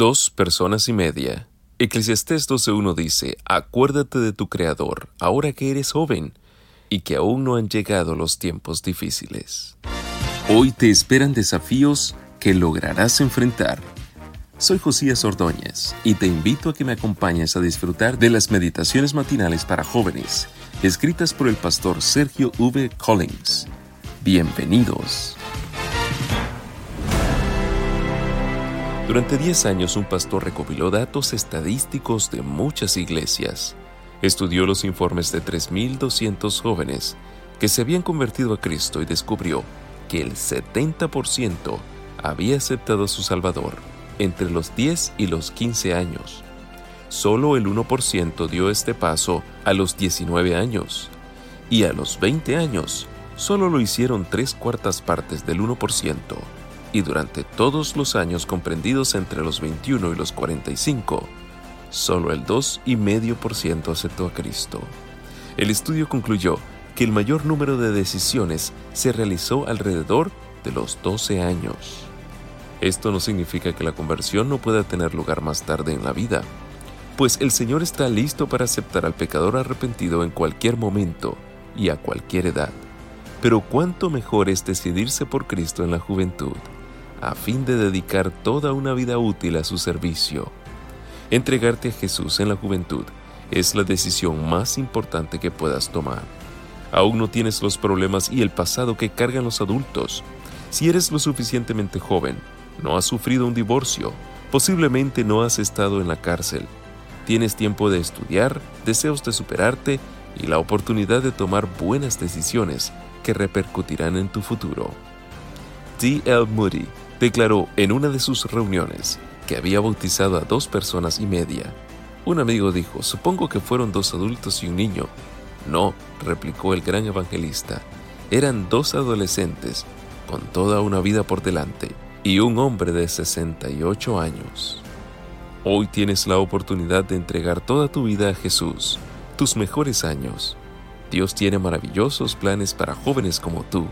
Dos personas y media. Eclesiastés 12.1 dice, Acuérdate de tu Creador, ahora que eres joven, y que aún no han llegado los tiempos difíciles. Hoy te esperan desafíos que lograrás enfrentar. Soy Josías Ordóñez y te invito a que me acompañes a disfrutar de las meditaciones matinales para jóvenes, escritas por el pastor Sergio V. Collins. Bienvenidos. Durante 10 años un pastor recopiló datos estadísticos de muchas iglesias. Estudió los informes de 3.200 jóvenes que se habían convertido a Cristo y descubrió que el 70% había aceptado a su Salvador entre los 10 y los 15 años. Solo el 1% dio este paso a los 19 años y a los 20 años solo lo hicieron tres cuartas partes del 1% y durante todos los años comprendidos entre los 21 y los 45, solo el 2,5% aceptó a Cristo. El estudio concluyó que el mayor número de decisiones se realizó alrededor de los 12 años. Esto no significa que la conversión no pueda tener lugar más tarde en la vida, pues el Señor está listo para aceptar al pecador arrepentido en cualquier momento y a cualquier edad. Pero cuánto mejor es decidirse por Cristo en la juventud a fin de dedicar toda una vida útil a su servicio. Entregarte a Jesús en la juventud es la decisión más importante que puedas tomar. Aún no tienes los problemas y el pasado que cargan los adultos. Si eres lo suficientemente joven, no has sufrido un divorcio, posiblemente no has estado en la cárcel, tienes tiempo de estudiar, deseos de superarte y la oportunidad de tomar buenas decisiones que repercutirán en tu futuro. D. L. Moody declaró en una de sus reuniones que había bautizado a dos personas y media. Un amigo dijo, supongo que fueron dos adultos y un niño. No, replicó el gran evangelista, eran dos adolescentes con toda una vida por delante y un hombre de 68 años. Hoy tienes la oportunidad de entregar toda tu vida a Jesús, tus mejores años. Dios tiene maravillosos planes para jóvenes como tú.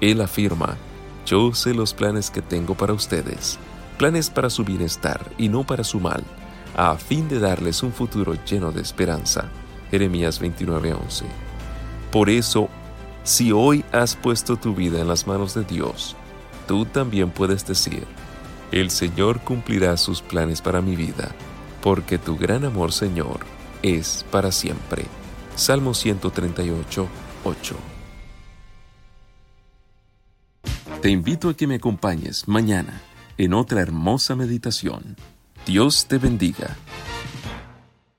Él afirma, yo sé los planes que tengo para ustedes, planes para su bienestar y no para su mal, a fin de darles un futuro lleno de esperanza. Jeremías 29:11. Por eso, si hoy has puesto tu vida en las manos de Dios, tú también puedes decir, el Señor cumplirá sus planes para mi vida, porque tu gran amor, Señor, es para siempre. Salmo 138, 8. Te invito a que me acompañes mañana en otra hermosa meditación. Dios te bendiga.